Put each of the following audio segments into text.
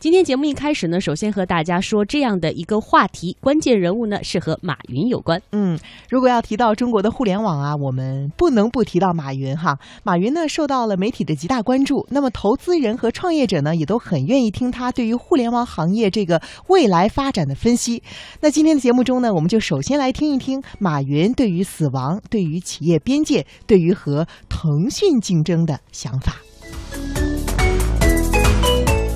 今天节目一开始呢，首先和大家说这样的一个话题，关键人物呢是和马云有关。嗯，如果要提到中国的互联网啊，我们不能不提到马云哈。马云呢受到了媒体的极大关注，那么投资人和创业者呢也都很愿意听他对于互联网行业这个未来发展的分析。那今天的节目中呢，我们就首先来听一听马云对于死亡、对于企业边界、对于和腾讯竞争的想法。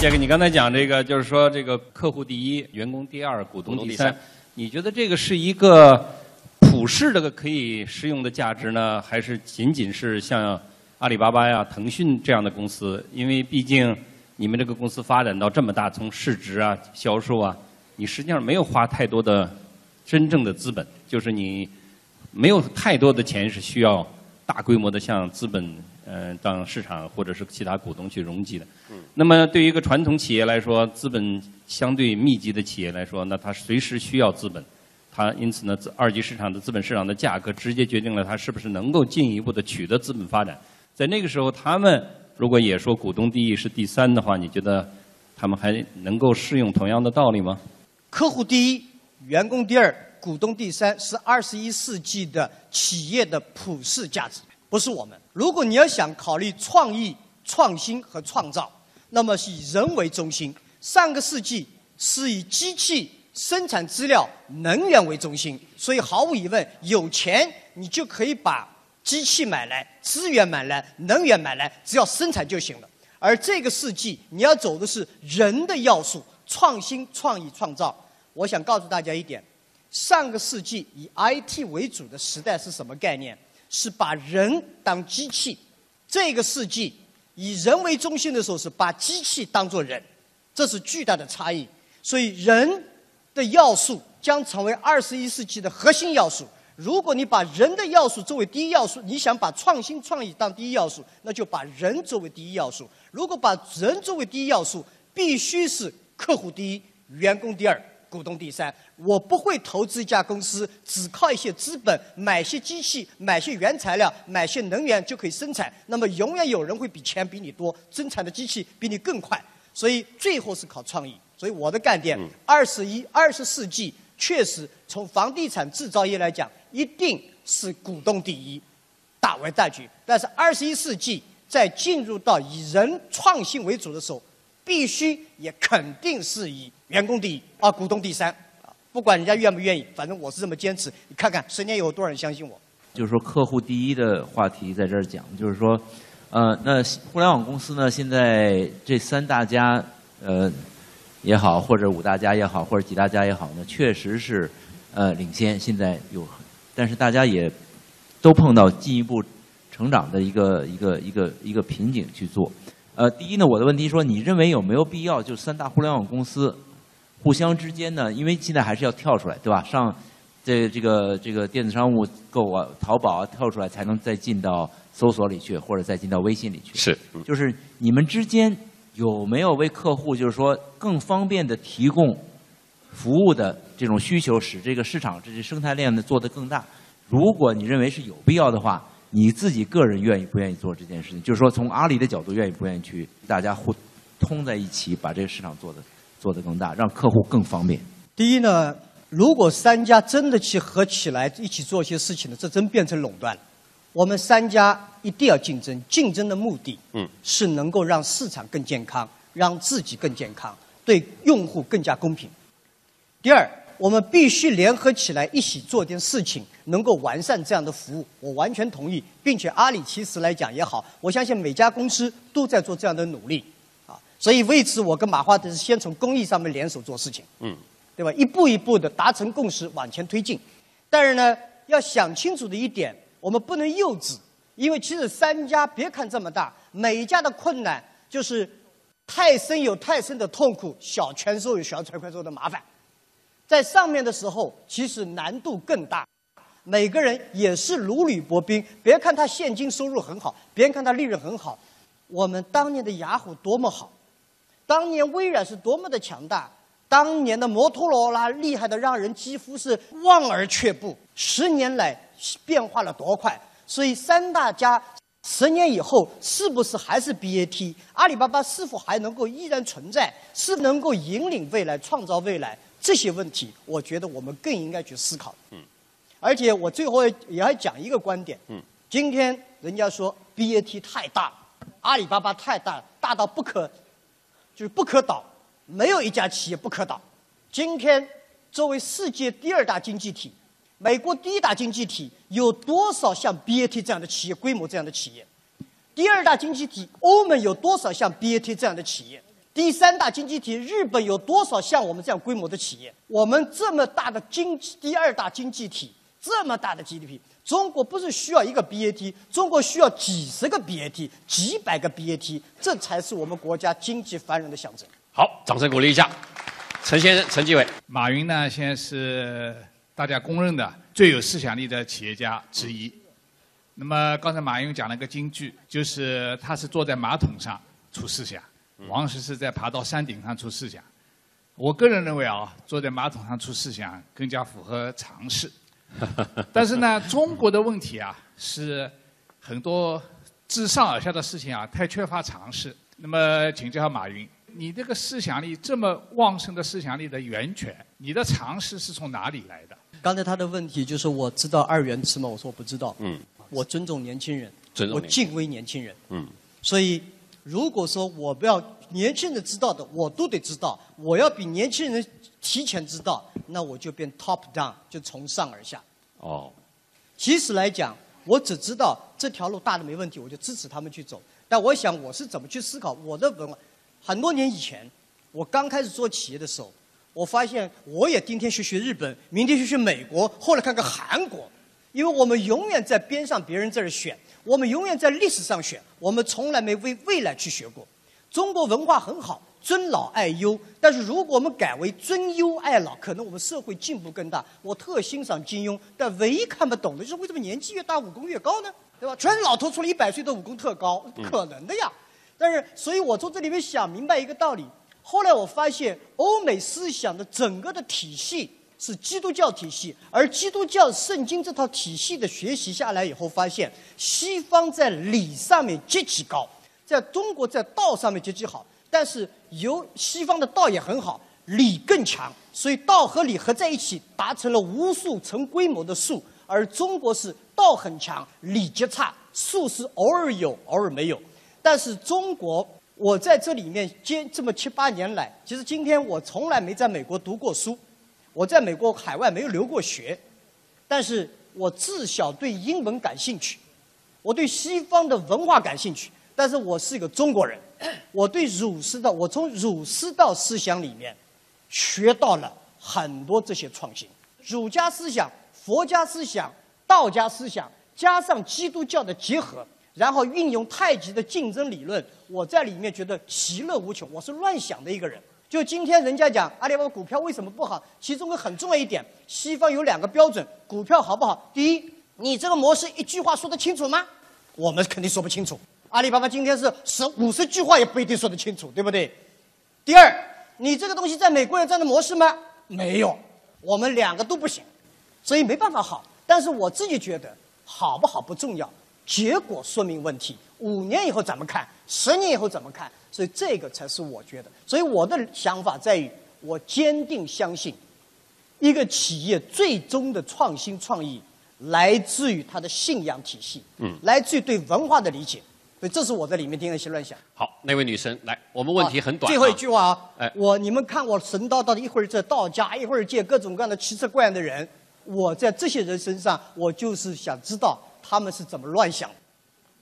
这个你刚才讲这个，就是说这个客户第一，员工第二，股东第三。你觉得这个是一个普世的可以适用的价值呢，还是仅仅是像阿里巴巴呀、腾讯这样的公司？因为毕竟你们这个公司发展到这么大，从市值啊、销售啊，你实际上没有花太多的真正的资本，就是你没有太多的钱是需要大规模的向资本。嗯，当市场或者是其他股东去融集的。嗯。那么对于一个传统企业来说，资本相对密集的企业来说，那它随时需要资本。它因此呢，二级市场的资本市场的价格直接决定了它是不是能够进一步的取得资本发展。在那个时候，他们如果也说股东第一是第三的话，你觉得他们还能够适用同样的道理吗？客户第一，员工第二，股东第三，是二十一世纪的企业的普世价值。不是我们。如果你要想考虑创意、创新和创造，那么是以人为中心。上个世纪是以机器生产资料、能源为中心，所以毫无疑问，有钱你就可以把机器买来、资源买来、能源买来，只要生产就行了。而这个世纪，你要走的是人的要素，创新、创意、创造。我想告诉大家一点：上个世纪以 IT 为主的时代是什么概念？是把人当机器，这个世纪以人为中心的时候是把机器当作人，这是巨大的差异。所以人的要素将成为二十一世纪的核心要素。如果你把人的要素作为第一要素，你想把创新创意当第一要素，那就把人作为第一要素。如果把人作为第一要素，必须是客户第一，员工第二。股东第三，我不会投资一家公司，只靠一些资本买些机器、买些原材料、买些能源就可以生产。那么永远有人会比钱比你多，生产的机器比你更快。所以最后是靠创意。所以我的概念，二十一、二十世纪确实从房地产制造业来讲，一定是股东第一，大为大局。但是二十一世纪在进入到以人创新为主的时候，必须也肯定是以。员工第一啊，股东第三啊，不管人家愿不愿意，反正我是这么坚持。你看看十年有多少人相信我？就是说客户第一的话题在这儿讲，就是说，呃，那互联网公司呢，现在这三大家呃也好，或者五大家也好，或者几大家也好呢，确实是呃领先。现在有，但是大家也都碰到进一步成长的一个一个一个一个瓶颈去做。呃，第一呢，我的问题说，你认为有没有必要就三大互联网公司？互相之间呢，因为现在还是要跳出来，对吧？上这这个这个电子商务购啊，淘宝啊跳出来，才能再进到搜索里去，或者再进到微信里去。是，就是你们之间有没有为客户，就是说更方便的提供服务的这种需求，使这个市场这些生态链呢做得更大？如果你认为是有必要的话，你自己个人愿意不愿意做这件事情？就是说，从阿里的角度，愿意不愿意去大家互通在一起，把这个市场做的？做得更大，让客户更方便。第一呢，如果三家真的去合起来一起做一些事情呢，这真变成垄断了。我们三家一定要竞争，竞争的目的，嗯，是能够让市场更健康，让自己更健康，对用户更加公平。第二，我们必须联合起来一起做点事情，能够完善这样的服务。我完全同意，并且阿里其实来讲也好，我相信每家公司都在做这样的努力。所以为此，我跟马化腾是先从公益上面联手做事情，嗯，对吧？一步一步的达成共识，往前推进。但是呢，要想清楚的一点，我们不能幼稚，因为其实三家别看这么大，每一家的困难就是太深有太深的痛苦，小权收有小权快收的麻烦。在上面的时候，其实难度更大。每个人也是如履薄冰，别看他现金收入很好，别看他利润很好，我们当年的雅虎多么好。当年微软是多么的强大，当年的摩托罗拉厉害的让人几乎是望而却步。十年来变化了多快，所以三大家十年以后是不是还是 BAT？阿里巴巴是否还能够依然存在？是能够引领未来、创造未来？这些问题，我觉得我们更应该去思考。嗯，而且我最后也要讲一个观点。嗯，今天人家说 BAT 太大，阿里巴巴太大，大到不可，就是不可倒，没有一家企业不可倒。今天作为世界第二大经济体。美国第一大经济体有多少像 BAT 这样的企业？规模这样的企业？第二大经济体欧盟有多少像 BAT 这样的企业？第三大经济体日本有多少像我们这样规模的企业？我们这么大的经济第二大经济体，这么大的 GDP，中国不是需要一个 BAT，中国需要几十个 BAT，几百个 BAT，这才是我们国家经济繁荣的象征。好，掌声鼓励一下，陈先生，陈继伟，马云呢？现在是。大家公认的最有思想力的企业家之一。那么刚才马云讲了个金句，就是他是坐在马桶上出思想，王石是在爬到山顶上出思想。我个人认为啊，坐在马桶上出思想更加符合常识。但是呢，中国的问题啊，是很多自上而下的事情啊，太缺乏尝试。那么请教马云。你这个思想力这么旺盛的思想力的源泉，你的常识是从哪里来的？刚才他的问题就是我知道二元词吗？我说我不知道。嗯。我尊重年轻人，我敬畏年轻人。嗯。所以，如果说我不要年轻人知道的，我都得知道。我要比年轻人提前知道，那我就变 top down，就从上而下。哦。其实来讲，我只知道这条路大的没问题，我就支持他们去走。但我想我是怎么去思考我的文化。很多年以前，我刚开始做企业的时候，我发现我也今天学学日本，明天学学美国，后来看看韩国，因为我们永远在边上别人这儿选，我们永远在历史上选，我们从来没为未来去学过。中国文化很好，尊老爱优，但是如果我们改为尊优爱老，可能我们社会进步更大。我特欣赏金庸，但唯一看不懂的就是为什么年纪越大武功越高呢？对吧？全是老头出了一百岁的武功特高，不可能的呀。但是，所以我从这里面想明白一个道理。后来我发现，欧美思想的整个的体系是基督教体系，而基督教圣经这套体系的学习下来以后，发现西方在理上面极其高，在中国在道上面极其好。但是由西方的道也很好，理更强，所以道和理合在一起，达成了无数成规模的数。而中国是道很强，理极差，数是偶尔有，偶尔没有。但是中国，我在这里面接这么七八年来，其实今天我从来没在美国读过书，我在美国海外没有留过学，但是我自小对英文感兴趣，我对西方的文化感兴趣，但是我是一个中国人，我对儒释道，我从儒释道思想里面学到了很多这些创新，儒家思想、佛家思想、道家思想，加上基督教的结合。然后运用太极的竞争理论，我在里面觉得其乐无穷。我是乱想的一个人。就今天人家讲阿里巴巴股票为什么不好，其中个很重要一点，西方有两个标准，股票好不好？第一，你这个模式一句话说得清楚吗？我们肯定说不清楚。阿里巴巴今天是十五十句话也不一定说得清楚，对不对？第二，你这个东西在美国有这样的模式吗？没有，我们两个都不行，所以没办法好。但是我自己觉得好不好不重要。结果说明问题，五年以后怎么看？十年以后怎么看？所以这个才是我觉得。所以我的想法在于，我坚定相信，一个企业最终的创新创意来自于它的信仰体系，嗯，来自于对文化的理解。所以这是我在里面听了一些乱想。好，那位女生来，我们问题很短。最后一句话啊，哎，我你们看我神叨叨的，一会儿这道家，一会儿见各种各样的奇奇怪怪的人，我在这些人身上，我就是想知道。他们是怎么乱想，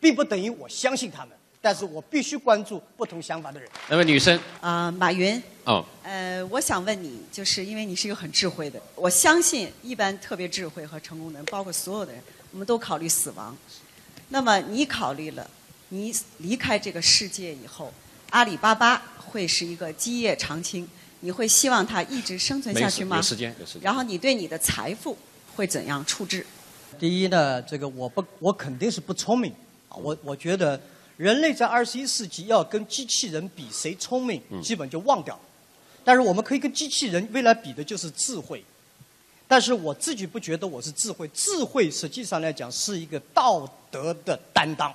并不等于我相信他们，但是我必须关注不同想法的人。那位女生啊，马云。哦。呃，我想问你，就是因为你是一个很智慧的，我相信一般特别智慧和成功的人，包括所有的人，我们都考虑死亡。那么你考虑了，你离开这个世界以后，阿里巴巴会是一个基业长青，你会希望它一直生存下去吗？有时间，有时间。然后你对你的财富会怎样处置？第一呢，这个我不，我肯定是不聪明。我我觉得人类在二十一世纪要跟机器人比谁聪明，基本就忘掉。但是我们可以跟机器人未来比的就是智慧。但是我自己不觉得我是智慧，智慧实际上来讲是一个道德的担当。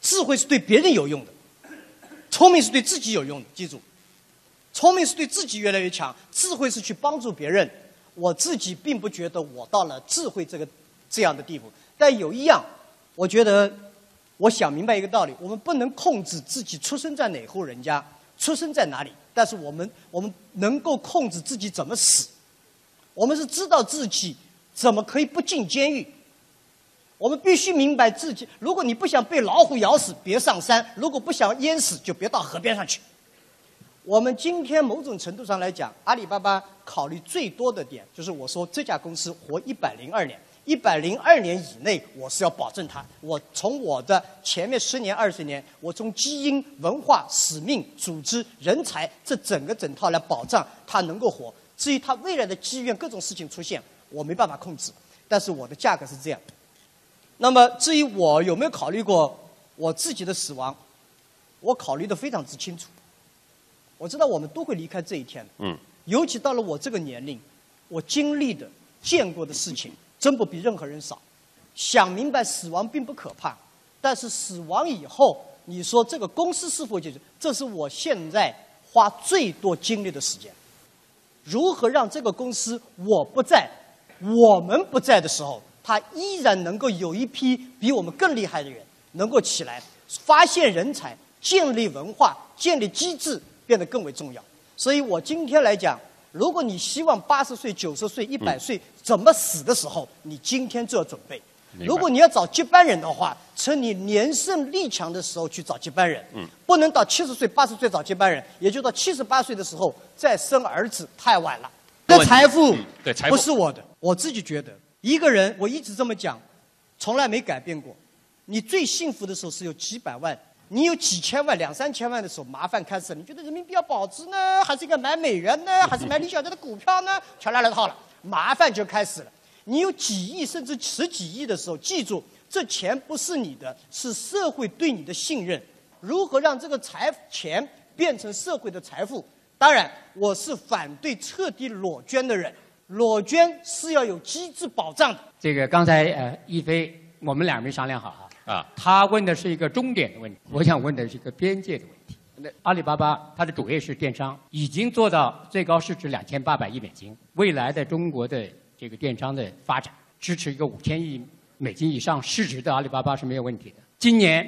智慧是对别人有用的，聪明是对自己有用的。记住，聪明是对自己越来越强，智慧是去帮助别人。我自己并不觉得我到了智慧这个这样的地步，但有一样，我觉得我想明白一个道理：我们不能控制自己出生在哪户人家，出生在哪里，但是我们我们能够控制自己怎么死。我们是知道自己怎么可以不进监狱。我们必须明白自己，如果你不想被老虎咬死，别上山；如果不想淹死，就别到河边上去。我们今天某种程度上来讲，阿里巴巴考虑最多的点，就是我说这家公司活一百零二年，一百零二年以内，我是要保证它。我从我的前面十年、二十年，我从基因、文化、使命、组织、人才这整个整套来保障它能够活。至于它未来的机缘、各种事情出现，我没办法控制。但是我的价格是这样。那么至于我有没有考虑过我自己的死亡，我考虑的非常之清楚。我知道我们都会离开这一天。嗯。尤其到了我这个年龄，我经历的、见过的事情，真不比任何人少。想明白死亡并不可怕，但是死亡以后，你说这个公司是否解决？这是我现在花最多精力的时间。如何让这个公司我不在、我们不在的时候？他依然能够有一批比我们更厉害的人能够起来，发现人才，建立文化，建立机制，变得更为重要。所以我今天来讲，如果你希望八十岁、九十岁、一百岁怎么死的时候，你今天就要准备。如果你要找接班人的话，趁你年盛力强的时候去找接班人。嗯。不能到七十岁、八十岁找接班人，也就到七十八岁的时候再生儿子，太晚了。这财富对财富不是我的，我自己觉得。一个人，我一直这么讲，从来没改变过。你最幸福的时候是有几百万，你有几千万、两三千万的时候，麻烦开始了。你觉得人民币要保值呢，还是应该买美元呢，还是买李小加的股票呢？全来了套了，麻烦就开始了。你有几亿甚至十几亿的时候，记住，这钱不是你的，是社会对你的信任。如何让这个财钱变成社会的财富？当然，我是反对彻底裸捐的人。裸捐是要有机制保障的。这个刚才呃，一飞，我们俩没商量好啊。啊。他问的是一个终点的问题，我想问的是一个边界的问题。那阿里巴巴它的主业是电商，已经做到最高市值两千八百亿美金。未来的中国的这个电商的发展，支持一个五千亿美金以上市值的阿里巴巴是没有问题的。今年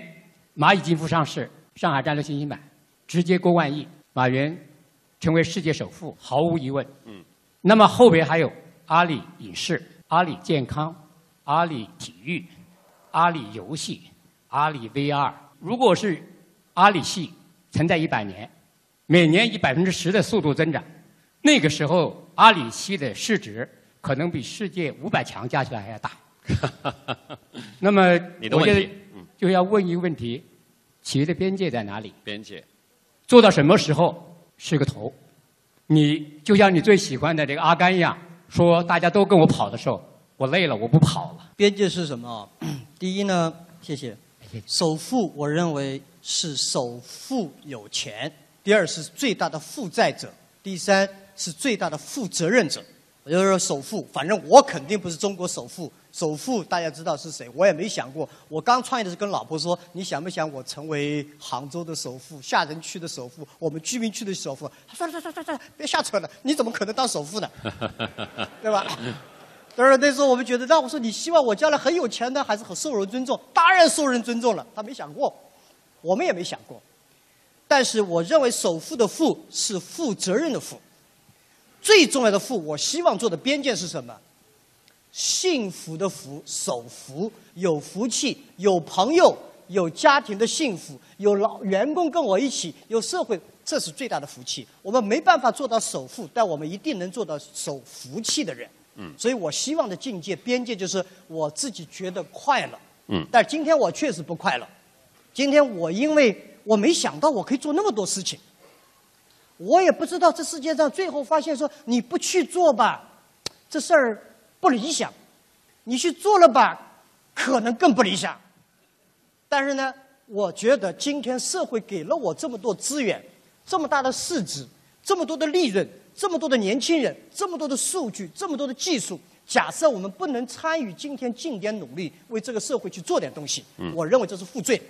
蚂蚁金服上市，上海战略新兴板直接过万亿，马云成为世界首富，毫无疑问。嗯。那么后边还有阿里影视、阿里健康、阿里体育、阿里游戏、阿里 VR。如果是阿里系存在一百年，每年以百分之十的速度增长，那个时候阿里系的市值可能比世界五百强加起来还要大。那么我觉得就要问一个问题：企业的边界在哪里？边界做到什么时候是个头？你就像你最喜欢的这个阿甘一样，说大家都跟我跑的时候，我累了，我不跑了。边界是什么？第一呢，谢谢。首富，我认为是首富有钱；第二是最大的负债者；第三是最大的负责任者。我就说首富，反正我肯定不是中国首富。首富大家知道是谁？我也没想过。我刚创业的时候跟老婆说：“你想不想我成为杭州的首富、下城区的首富、我们居民区的首富？”算了算了算了算了，别瞎扯了！你怎么可能当首富呢？对吧？当然那时候我们觉得，那我说你希望我将来很有钱呢，还是很受人尊重？当然受人尊重了。他没想过，我们也没想过。但是我认为首富的富是负责任的富。最重要的富，我希望做的边界是什么？幸福的福，守福，有福气，有朋友，有家庭的幸福，有老员工跟我一起，有社会，这是最大的福气。我们没办法做到首富，但我们一定能做到守福气的人。嗯，所以我希望的境界边界就是我自己觉得快乐。嗯，但今天我确实不快乐。今天我因为我没想到我可以做那么多事情，我也不知道这世界上最后发现说你不去做吧，这事儿。不理想，你去做了吧，可能更不理想。但是呢，我觉得今天社会给了我这么多资源，这么大的市值，这么多的利润，这么多的年轻人，这么多的数据，这么多的技术。假设我们不能参与今天尽点努力，为这个社会去做点东西，我认为这是负罪。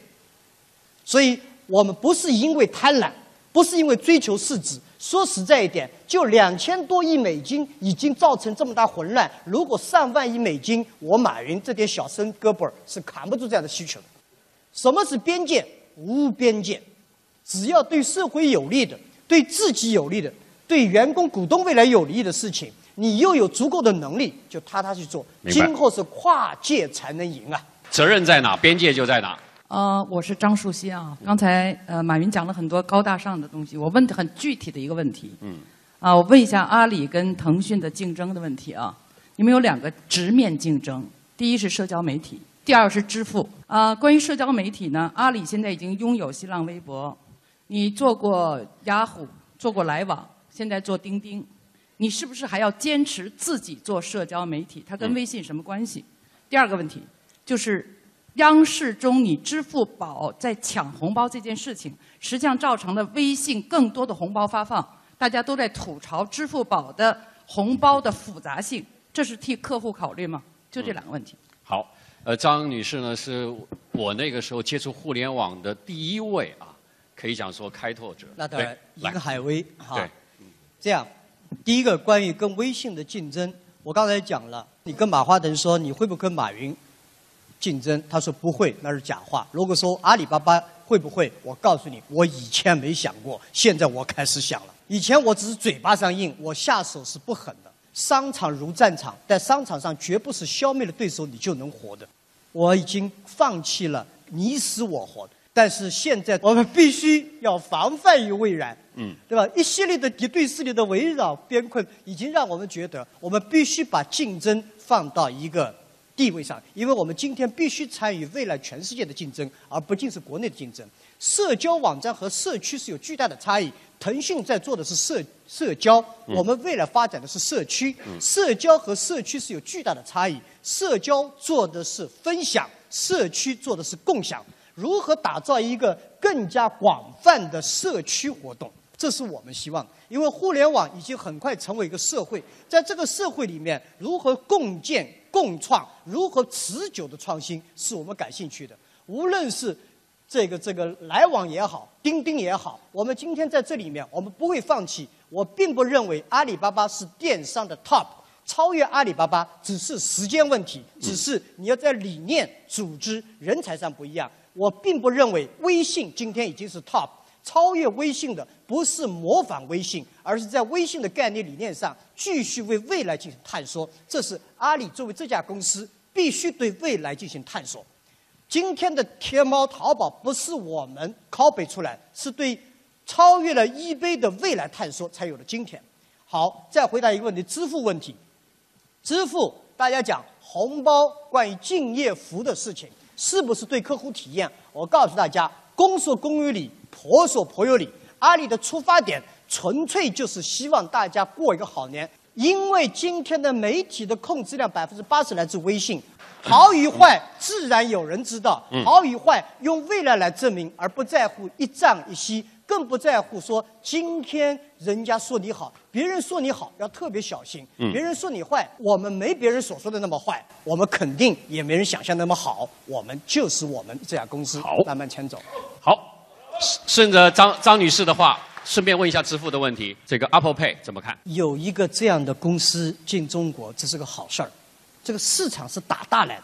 所以我们不是因为贪婪，不是因为追求市值。说实在一点，就两千多亿美金已经造成这么大混乱。如果上万亿美金，我马云这点小身胳膊是扛不住这样的需求的。什么是边界？无边界，只要对社会有利的、对自己有利的、对员工股东未来有利的事情，你又有足够的能力，就踏踏去做。今后是跨界才能赢啊！责任在哪，边界就在哪。呃，我是张树新啊。刚才呃，马云讲了很多高大上的东西，我问的很具体的一个问题。嗯。啊，我问一下阿里跟腾讯的竞争的问题啊。你们有两个直面竞争，第一是社交媒体，第二是支付。啊，关于社交媒体呢，阿里现在已经拥有新浪微博，你做过雅虎，做过来往，现在做钉钉，你是不是还要坚持自己做社交媒体？它跟微信什么关系？第二个问题就是。央视中，你支付宝在抢红包这件事情，实际上造成了微信更多的红包发放，大家都在吐槽支付宝的红包的复杂性，这是替客户考虑吗？就这两个问题。好，呃，张女士呢，是我那个时候接触互联网的第一位啊，可以讲说开拓者。那当然，一个海威哈。对，这样，第一个关于跟微信的竞争，我刚才讲了，你跟马化腾说你会不会跟马云？竞争，他说不会，那是假话。如果说阿里巴巴会不会，我告诉你，我以前没想过，现在我开始想了。以前我只是嘴巴上硬，我下手是不狠的。商场如战场，在商场上绝不是消灭了对手你就能活的。我已经放弃了你死我活的，但是现在我们必须要防范于未然，嗯，对吧？一系列的敌对势力的围绕边困，已经让我们觉得我们必须把竞争放到一个。地位上，因为我们今天必须参与未来全世界的竞争，而不仅是国内的竞争。社交网站和社区是有巨大的差异。腾讯在做的是社社交，我们未来发展的是社区。社交和社区是有巨大的差异。社交做的是分享，社区做的是共享。如何打造一个更加广泛的社区活动？这是我们希望，因为互联网已经很快成为一个社会，在这个社会里面，如何共建？共创如何持久的创新是我们感兴趣的。无论是这个这个来往也好，钉钉也好，我们今天在这里面，我们不会放弃。我并不认为阿里巴巴是电商的 top，超越阿里巴巴只是时间问题，只是你要在理念、组织、人才上不一样。我并不认为微信今天已经是 top。超越微信的不是模仿微信，而是在微信的概念理念上继续为未来进行探索。这是阿里作为这家公司必须对未来进行探索。今天的天猫、淘宝不是我们拷贝出来，是对超越了一杯的未来探索才有了今天。好，再回答一个问题：支付问题。支付，大家讲红包，关于敬业福的事情，是不是对客户体验？我告诉大家，公说公有理。婆说婆有理，阿里的出发点纯粹就是希望大家过一个好年。因为今天的媒体的控制量百分之八十来自微信，好与坏自然有人知道，好与坏用未来来证明，而不在乎一涨一息，更不在乎说今天人家说你好，别人说你好要特别小心。别人说你坏，我们没别人所说的那么坏，我们肯定也没人想象那么好，我们就是我们这家公司，慢慢牵走。好。顺着张张女士的话，顺便问一下支付的问题。这个 Apple Pay 怎么看？有一个这样的公司进中国，这是个好事儿。这个市场是打大来的，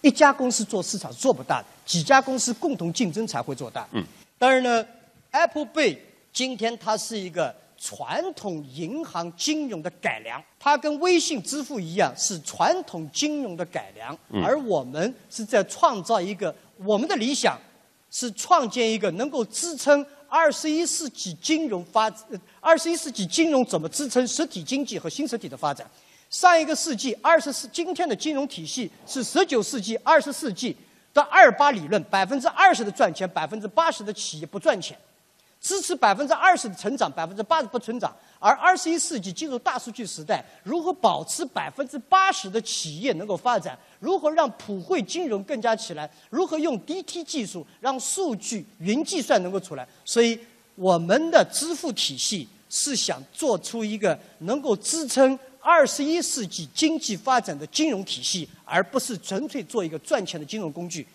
一家公司做市场做不大的，几家公司共同竞争才会做大。嗯。当然呢，Apple Pay 今天它是一个传统银行金融的改良，它跟微信支付一样是传统金融的改良，而我们是在创造一个我们的理想。是创建一个能够支撑二十一世纪金融发，二十一世纪金融怎么支撑实体经济和新实体的发展？上一个世纪二十世，今天的金融体系是十九世纪二十世纪的二八理论，百分之二十的赚钱，百分之八十的企业不赚钱。支持百分之二十的成长，百分之八十不成长。而二十一世纪进入大数据时代，如何保持百分之八十的企业能够发展？如何让普惠金融更加起来？如何用 DT 技术让数据云计算能够出来？所以，我们的支付体系是想做出一个能够支撑二十一世纪经济发展的金融体系，而不是纯粹做一个赚钱的金融工具。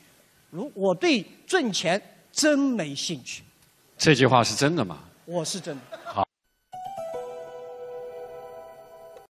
如我对赚钱。真没兴趣。这句话是真的吗？我是真的。好。